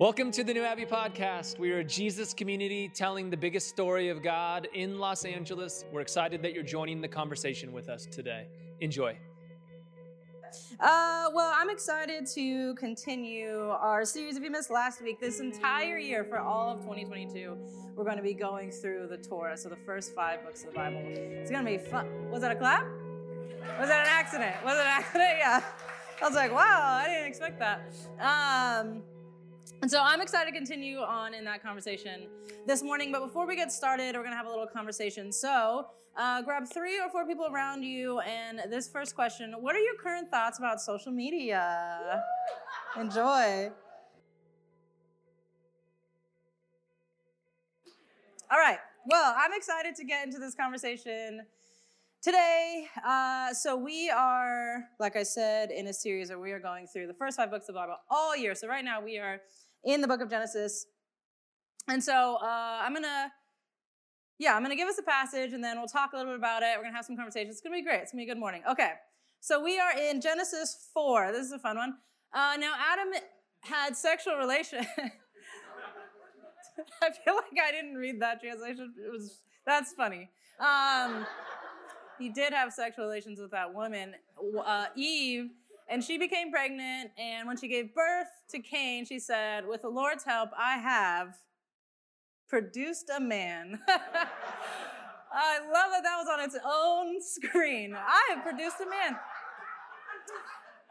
Welcome to the New Abbey Podcast. We are a Jesus community telling the biggest story of God in Los Angeles. We're excited that you're joining the conversation with us today. Enjoy. Uh, well, I'm excited to continue our series. If you missed last week, this entire year for all of 2022, we're going to be going through the Torah, so the first five books of the Bible. It's going to be fun. Was that a clap? Was that an accident? Was it an accident? Yeah. I was like, wow, I didn't expect that. Um, and so I'm excited to continue on in that conversation this morning. But before we get started, we're going to have a little conversation. So uh, grab three or four people around you. And this first question What are your current thoughts about social media? Enjoy. All right. Well, I'm excited to get into this conversation today. Uh, so, we are, like I said, in a series where we are going through the first five books of the Bible all year. So, right now we are in the book of Genesis. And so uh, I'm to, yeah, I'm to give us a passage and then we'll talk a little bit about it. We're to have some conversations. It's to be great. It's to be a good morning. Okay. So we are in Genesis 4. This is a fun one. Uh, now, Adam had sexual relation. I feel like I didn't read that translation. It was that's funny. Um, he did have sexual relations with that woman, uh, Eve, and she became pregnant. And when she gave birth to Cain, she said, With the Lord's help, I have produced a man. I love that that was on its own screen. I have produced a man.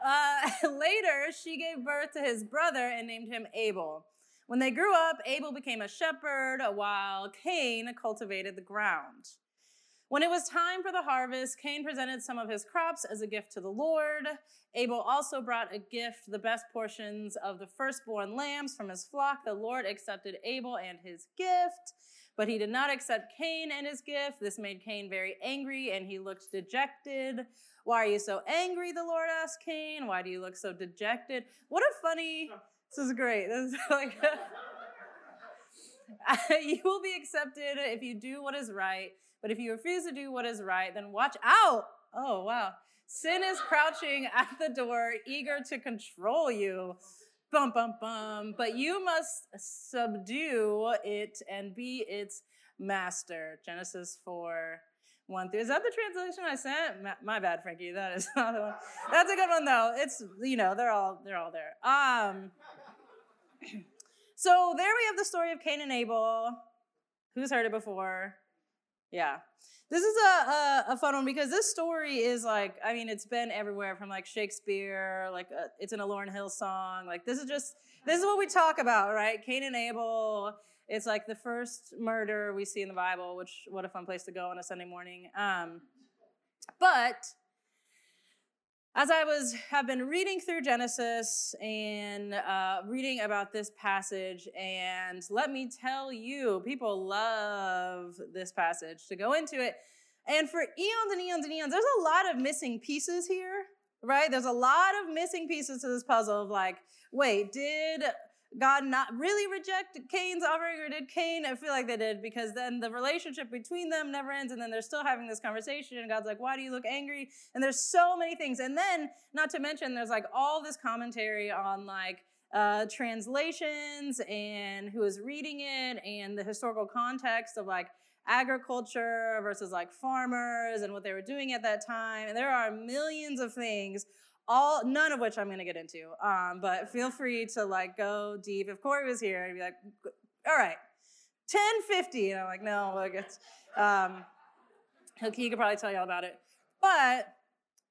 Uh, later, she gave birth to his brother and named him Abel. When they grew up, Abel became a shepherd while Cain cultivated the ground. When it was time for the harvest, Cain presented some of his crops as a gift to the Lord. Abel also brought a gift, the best portions of the firstborn lambs from his flock. The Lord accepted Abel and his gift, but he did not accept Cain and his gift. This made Cain very angry, and he looked dejected. Why are you so angry? The Lord asked Cain. Why do you look so dejected? What a funny. This is great. This is like. you will be accepted if you do what is right but if you refuse to do what is right, then watch out. Oh, wow. Sin is crouching at the door, eager to control you. Bum, bum, bum. But you must subdue it and be its master. Genesis 4. One through. Is that the translation I sent? My, my bad, Frankie. That is not the one. That's a good one though. It's you know they're all they're all there. Um. So there we have the story of Cain and Abel. Who's heard it before? Yeah. This is a, a, a, fun one because this story is like, I mean, it's been everywhere from like Shakespeare, like a, uh, it's in a Lauryn Hill song. Like this is just, this is what we talk about, right? Cain and Abel. It's like the first murder we see in the Bible, which what a fun place to go on a Sunday morning. Um, but as I was have been reading through Genesis and uh, reading about this passage, and let me tell you, people love this passage to go into it. And for eons and eons and eons, there's a lot of missing pieces here, right? There's a lot of missing pieces to this puzzle of like, wait, did God not really reject Cain's offering, or did Cain? I feel like they did because then the relationship between them never ends, and then they're still having this conversation. And God's like, "Why do you look angry?" And there's so many things, and then not to mention there's like all this commentary on like uh, translations and who is reading it and the historical context of like agriculture versus like farmers and what they were doing at that time. And there are millions of things all none of which I'm to get into. Um, but feel free to like go deep. If Corey was here, I'd be like, all right, 1050. And I'm like, no, like it's, um, he could probably tell you all about it. But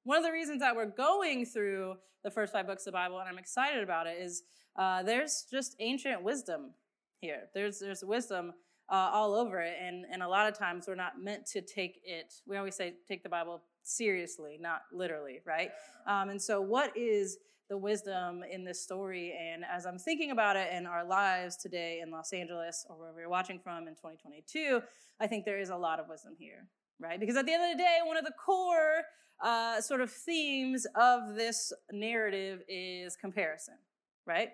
one of the reasons that we're going through the first five books of the Bible, and I'm excited about it, is uh, there's just ancient wisdom here. There's there's wisdom uh, all over it, and and a lot of times we're not meant to take it. We always say take the Bible seriously, not literally, right? Um, and so, what is the wisdom in this story? And as I'm thinking about it in our lives today in Los Angeles or wherever you're watching from in 2022, I think there is a lot of wisdom here, right? Because at the end of the day, one of the core uh, sort of themes of this narrative is comparison, right?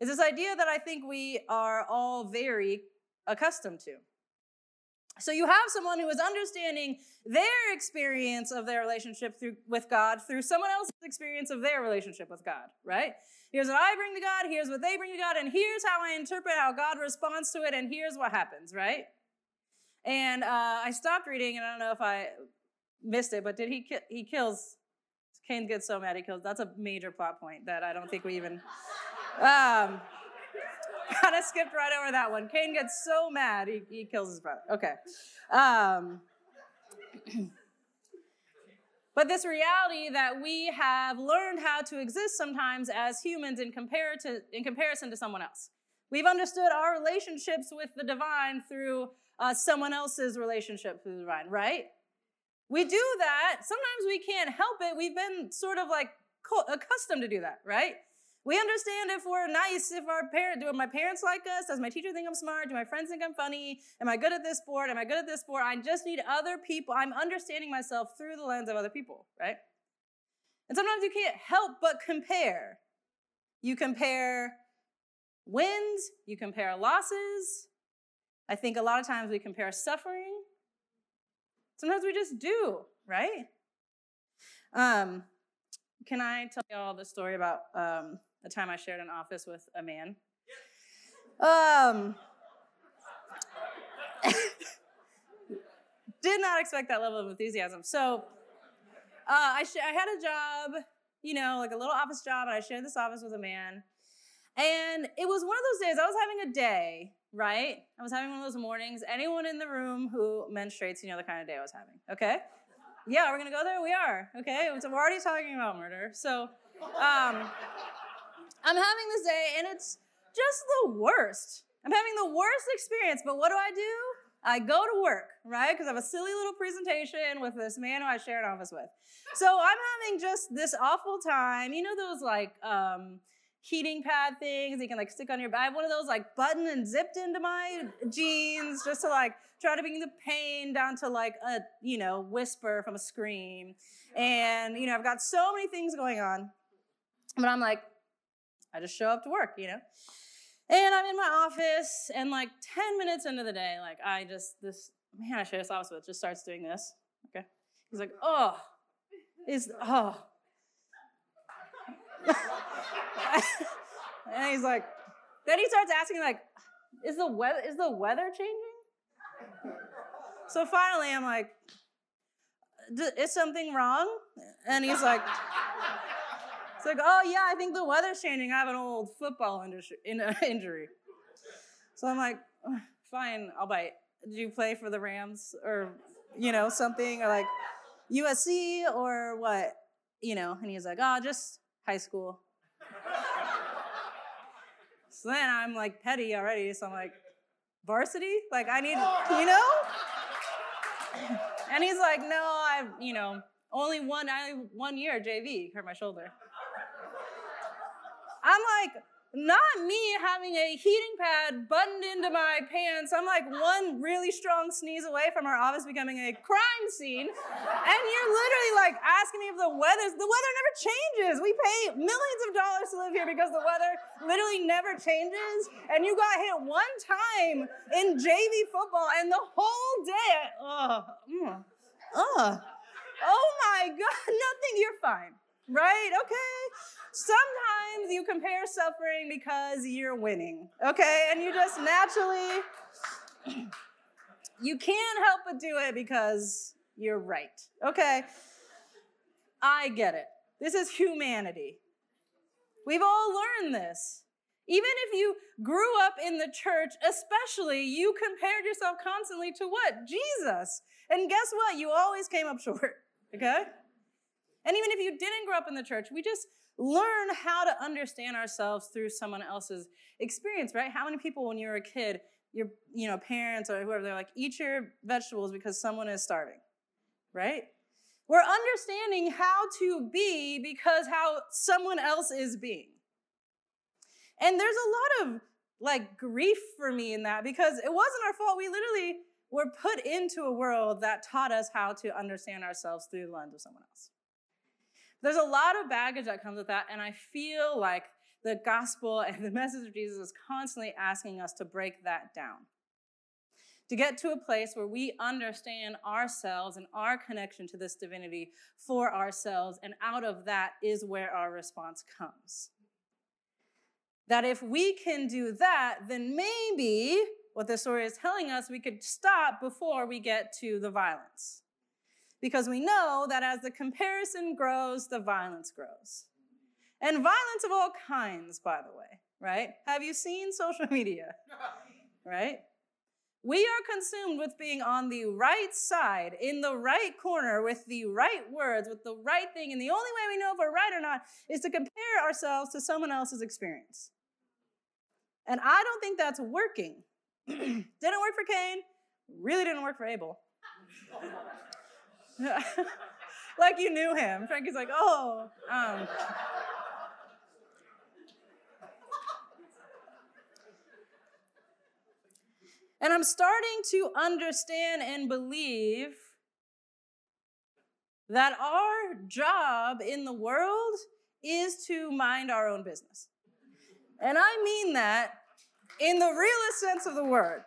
It's this idea that I think we are all very accustomed to. So you have someone who is understanding their experience of their relationship through, with God through someone else's experience of their relationship with God, right? Here's what I bring to God, here's what they bring to God, and here's how I interpret how God responds to it, and here's what happens, right? And uh, I stopped reading, and I don't know if I missed it, but did he ki- he kills Cain gets so mad he kills. That's a major plot point that I don't think we even. Um, kind of skipped right over that one. Cain gets so mad he, he kills his brother. Okay. Um, but this reality that we have learned how to exist sometimes as humans in, compare to, in comparison to someone else. We've understood our relationships with the divine through uh, someone else's relationship with the divine, right? We do that. Sometimes we can't help it. We've been sort of like accustomed to do that, right? We understand if we're nice, if our parent, do my parents like us? Does my teacher think I'm smart? Do my friends think I'm funny? Am I good at this sport? Am I good at this sport? I just need other people. I'm understanding myself through the lens of other people, right? And sometimes you can't help but compare. You compare wins, you compare losses. I think a lot of times we compare suffering. Sometimes we just do, right? Um, can I tell y'all the story about um, the time I shared an office with a man. Um, did not expect that level of enthusiasm. So uh, I, sh- I had a job, you know, like a little office job, and I shared this office with a man. And it was one of those days, I was having a day, right? I was having one of those mornings. Anyone in the room who menstruates, you know the kind of day I was having, okay? Yeah, we're gonna go there? We are, okay? So we're already talking about murder. So, um, I'm having this day and it's just the worst. I'm having the worst experience, but what do I do? I go to work, right? Because I have a silly little presentation with this man who I share an office with. So I'm having just this awful time. You know those like um, heating pad things you can like stick on your back? I have one of those like buttoned and zipped into my jeans just to like try to bring the pain down to like a, you know, whisper from a scream. And, you know, I've got so many things going on. But I'm like, I just show up to work, you know? And I'm in my office, and like 10 minutes into the day, like I just, this man I share this office with just starts doing this. Okay? He's like, oh, is, oh. and he's like, then he starts asking, like, is the weather, is the weather changing? So finally, I'm like, is something wrong? And he's like, it's like, oh yeah, I think the weather's changing. I have an old football injury. So I'm like, fine, I'll bite. Did you play for the Rams or, you know, something or like USC or what? You know, and he's like, oh, just high school. so then I'm like petty already. So I'm like, varsity? Like I need, you know? And he's like, no, I've, you know, only one, I, one year JV, hurt my shoulder. I'm like, not me having a heating pad buttoned into my pants. I'm like one really strong sneeze away from our office becoming a crime scene. And you're literally like asking me if the weather's, the weather never changes. We pay millions of dollars to live here because the weather literally never changes. And you got hit one time in JV football and the whole day, uh, ugh. Oh my God, nothing, you're fine, right? Okay. Sometimes you compare suffering because you're winning, okay? And you just naturally, you can't help but do it because you're right, okay? I get it. This is humanity. We've all learned this. Even if you grew up in the church, especially, you compared yourself constantly to what? Jesus. And guess what? You always came up short, okay? And even if you didn't grow up in the church, we just learn how to understand ourselves through someone else's experience, right? How many people, when you were a kid, your you know parents or whoever they're like, eat your vegetables because someone is starving, right? We're understanding how to be because how someone else is being. And there's a lot of like grief for me in that because it wasn't our fault. We literally were put into a world that taught us how to understand ourselves through the lens of someone else. There's a lot of baggage that comes with that, and I feel like the gospel and the message of Jesus is constantly asking us to break that down. to get to a place where we understand ourselves and our connection to this divinity for ourselves, and out of that is where our response comes. That if we can do that, then maybe what the story is telling us, we could stop before we get to the violence. Because we know that as the comparison grows, the violence grows. And violence of all kinds, by the way, right? Have you seen social media? Right? We are consumed with being on the right side, in the right corner, with the right words, with the right thing. And the only way we know if we're right or not is to compare ourselves to someone else's experience. And I don't think that's working. didn't work for Cain, really didn't work for Abel. like you knew him. Frankie's like, oh, um. And I'm starting to understand and believe that our job in the world is to mind our own business. And I mean that in the realest sense of the word.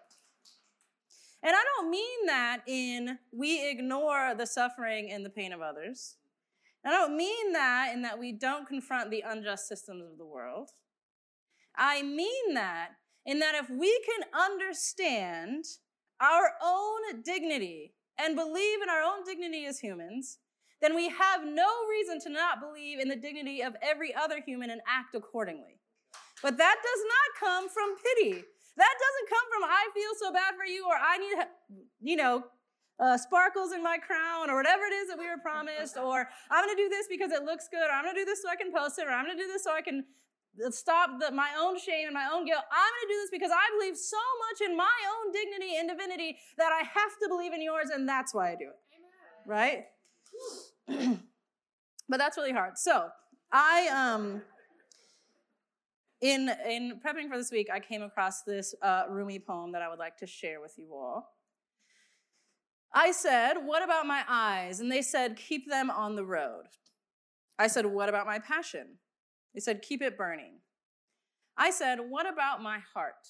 And I don't mean that in we ignore the suffering and the pain of others. I don't mean that in that we don't confront the unjust systems of the world. I mean that in that if we can understand our own dignity and believe in our own dignity as humans, then we have no reason to not believe in the dignity of every other human and act accordingly. But that does not come from pity. That doesn't come from I feel so bad for you or I need, you know, uh, sparkles in my crown or whatever it is that we were promised or I'm going to do this because it looks good or I'm going to do this so I can post it or I'm going to do this so I can stop the, my own shame and my own guilt. I'm going to do this because I believe so much in my own dignity and divinity that I have to believe in yours, and that's why I do it. Amen. Right? but that's really hard. So I um in in prepping for this week, I came across this uh, Rumi poem that I would like to share with you all. I said, "What about my eyes?" And they said, "Keep them on the road." I said, "What about my passion?" They said, Keep it burning. I said, What about my heart?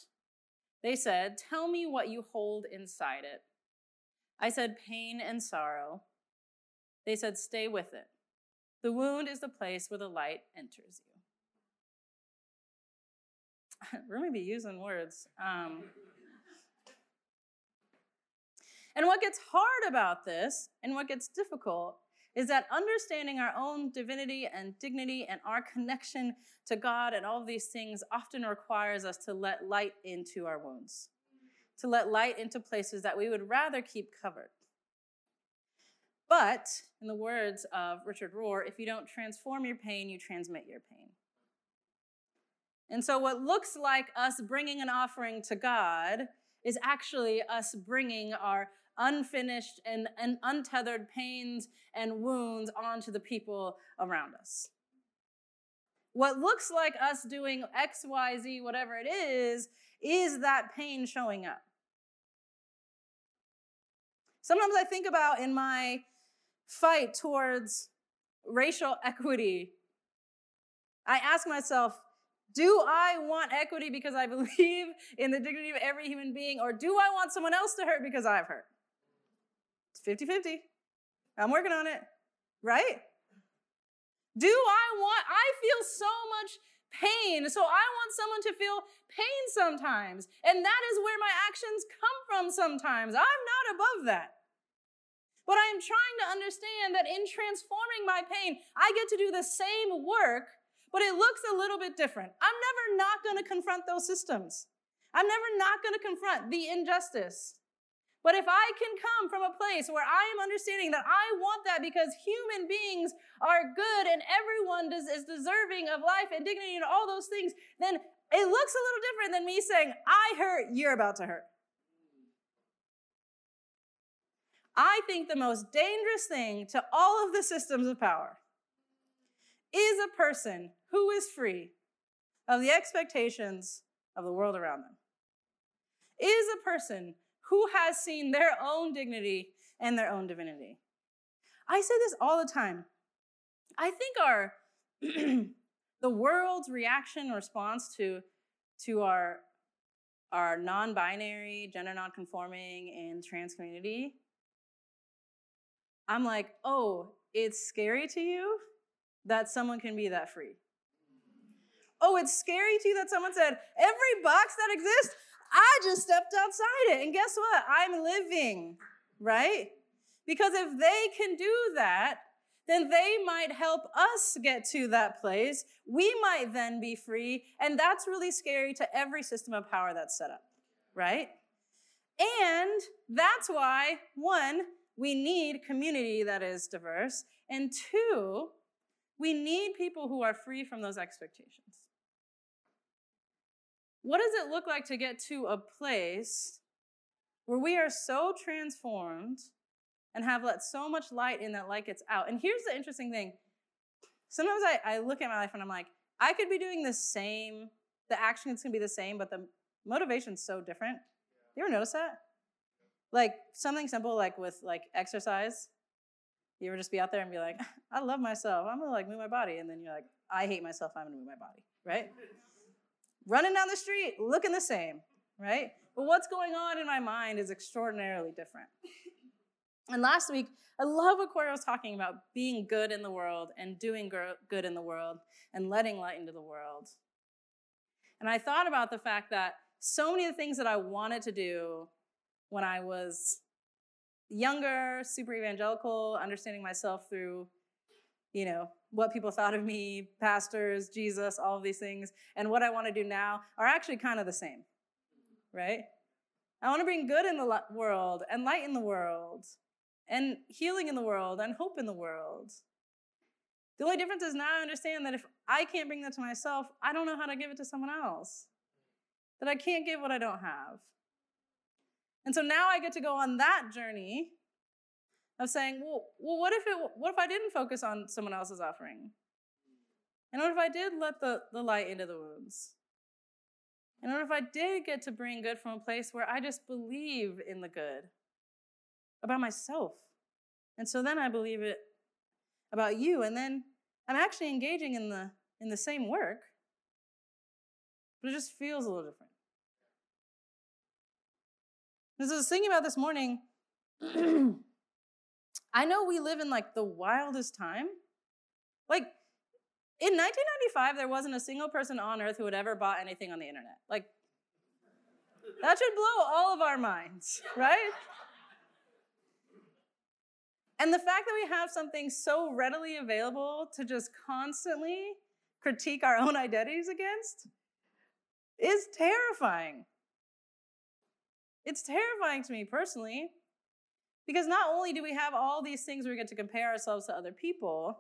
They said, Tell me what you hold inside it. I said, Pain and sorrow. They said, Stay with it. The wound is the place where the light enters you. Rumi be using words. Um, and what gets hard about this and what gets difficult is that understanding our own divinity and dignity and our connection to God and all of these things often requires us to let light into our wounds, to let light into places that we would rather keep covered. But, in the words of Richard Rohr, if you don't transform your pain, you transmit your pain. And so, what looks like us bringing an offering to God is actually us bringing our unfinished and, and untethered pains and wounds onto the people around us. What looks like us doing X, Y, Z, whatever it is, is that pain showing up. Sometimes I think about in my fight towards racial equity, I ask myself, do I want equity because I believe in the dignity of every human being, or do I want someone else to hurt because I've hurt? It's 50 50. I'm working on it, right? Do I want, I feel so much pain, so I want someone to feel pain sometimes. And that is where my actions come from sometimes. I'm not above that. But I am trying to understand that in transforming my pain, I get to do the same work, but it looks a little bit different. I'm never not going to confront those systems. I'm never not going to confront the injustice. But if I can come from a place where I am understanding that I want that because human beings are good and everyone does, is deserving of life and dignity and all those things, then it looks a little different than me saying, I hurt, you're about to hurt. I think the most dangerous thing to all of the systems of power is a person who is free of the expectations of the world around them, is a person who has seen their own dignity and their own divinity. I say this all the time. I think our the world's reaction response to to our our non binary, gender non conforming, and trans community, I'm like, oh, it's scary to you that someone can be that free. Oh, it's scary to you that someone said, every box that exists, I just stepped outside it. And guess what? I'm living, right? Because if they can do that, then they might help us get to that place. We might then be free. And that's really scary to every system of power that's set up, right? And that's why, one, we need community that is diverse. And two, we need people who are free from those expectations. What does it look like to get to a place where we are so transformed and have let so much light in that light gets out? And here's the interesting thing. Sometimes I, I look at my life and I'm like, I could be doing the same, the action is gonna be the same, but the motivation's so different. You ever notice that? Like something simple like with like exercise. You ever just be out there and be like, I love myself. I'm gonna like move my body. And then you're like, I hate myself. I'm gonna move my body, right? running down the street looking the same, right? But what's going on in my mind is extraordinarily different. And last week, I love what Corey was talking about being good in the world and doing good in the world and letting light into the world. And I thought about the fact that so many of the things that I wanted to do when I was younger, super evangelical, understanding myself through you know, what people thought of me, pastors, Jesus, all of these things, and what I want to do now are actually kind of the same, right? I want to bring good in the world and light in the world and healing in the world and hope in the world. The only difference is now I understand that if I can't bring that to myself, I don't know how to give it to someone else. That I can't give what I don't have. And so now I get to go on that journey of saying, well, well, what if it, what if I didn't focus on someone else's offering? And what if I did let the, the light into the wounds? And what if I did get to bring good from a place where I just believe in the good about myself? And so then I believe it about you. And then I'm actually engaging in the in the same work, but it just feels a little different. As I was thinking about this morning, I know we live in like the wildest time. Like in 1995, there wasn't a single person on earth who had ever bought anything on the internet. Like, that should blow all of our minds, right? And the fact that we have something so readily available to just constantly critique our own identities against is terrifying. It's terrifying to me personally. Because not only do we have all these things where we get to compare ourselves to other people,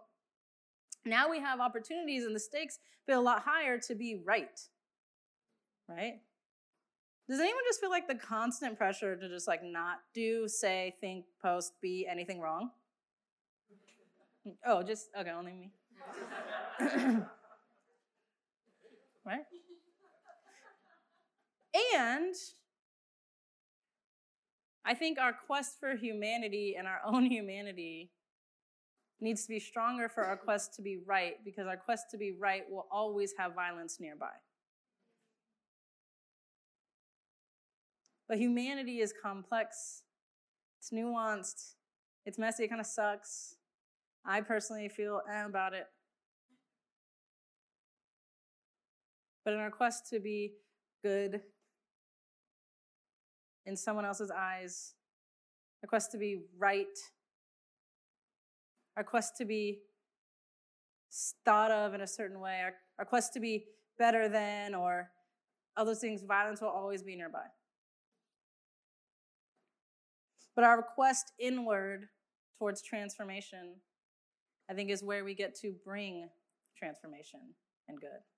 now we have opportunities and the stakes feel a lot higher to be right. Right? Does anyone just feel like the constant pressure to just like not do, say, think, post, be anything wrong? Oh, just, okay, only me. right? And I think our quest for humanity and our own humanity needs to be stronger for our quest to be right because our quest to be right will always have violence nearby. But humanity is complex, it's nuanced, it's messy, it kind of sucks. I personally feel eh about it. But in our quest to be good in someone else's eyes, our quest to be right, our quest to be thought of in a certain way, our, our quest to be better than, or all those things, violence will always be nearby. But our quest inward towards transformation, I think, is where we get to bring transformation and good.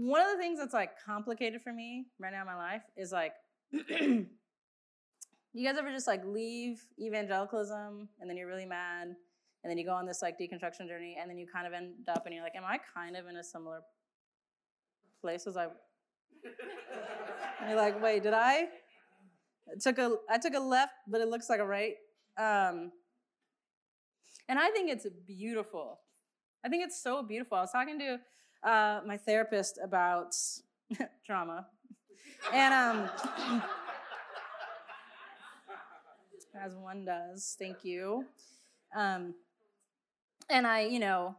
One of the things that's like complicated for me right now in my life is like you guys ever just like leave evangelicalism and then you're really mad and then you go on this like deconstruction journey and then you kind of end up and you're like am i kind of in a similar place as i you're like wait did i? I took a i took a left but it looks like a right um, and i think it's beautiful I think it's so beautiful. I was talking to uh, my therapist about trauma, and um, as one does. Thank you. Um, and I, you know,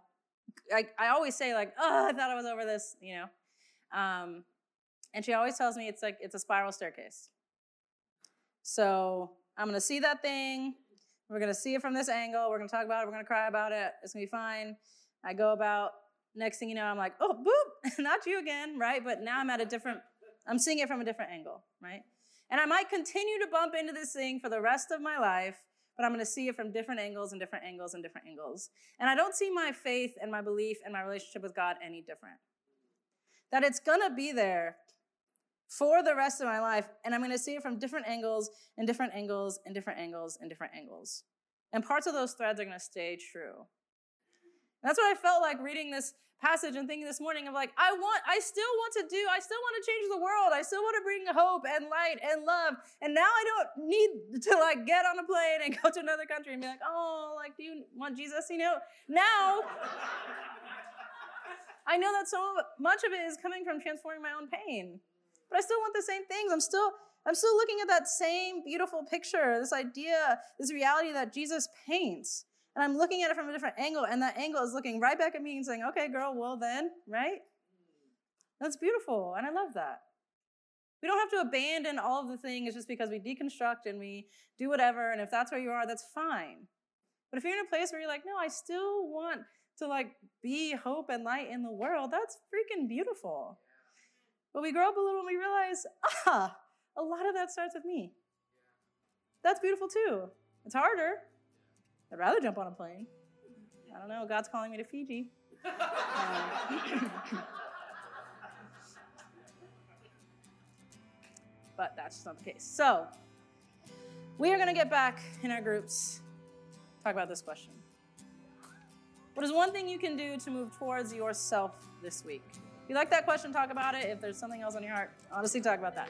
I, I always say like, oh, I thought I was over this, you know. Um, and she always tells me it's like it's a spiral staircase. So I'm gonna see that thing. We're gonna see it from this angle. We're gonna talk about it. We're gonna cry about it. It's gonna be fine. I go about. Next thing you know, I'm like, oh, boop, not you again, right? But now I'm at a different. I'm seeing it from a different angle, right? And I might continue to bump into this thing for the rest of my life, but I'm to see it from different angles and different angles and different angles. And I don't see my faith and my belief and my relationship with God any different. That it's to be there for the rest of my life, and I'm to see it from different angles and different angles and different angles and different angles. And parts of those threads are to stay true. That's what I felt like reading this passage and thinking this morning of like, I want, I still want to do, I still want to change the world. I still want to bring hope and light and love. And now I don't need to like get on a plane and go to another country and be like, oh, like, do you want Jesus? You know, now I know that so much of it is coming from transforming my own pain. But I still want the same things. I'm still, I'm still looking at that same beautiful picture, this idea, this reality that Jesus paints. And I'm looking at it from a different angle, and that angle is looking right back at me and saying, okay, girl, well then, right? That's beautiful, and I love that. We don't have to abandon all of the things just because we deconstruct and we do whatever, and if that's where you are, that's fine. But if you're in a place where you're like, no, I still want to like be hope and light in the world, that's freaking beautiful. But we grow up a little and we realize, ah, a lot of that starts with me. That's beautiful too. It's harder, I'd rather jump on a plane. I don't know. God's calling me to Fiji. Um, but that's just not the case. So, we are going to get back in our groups, talk about this question. What is one thing you can do to move towards yourself this week? If you like that question, talk about it. If there's something else on your heart, honestly, talk about that.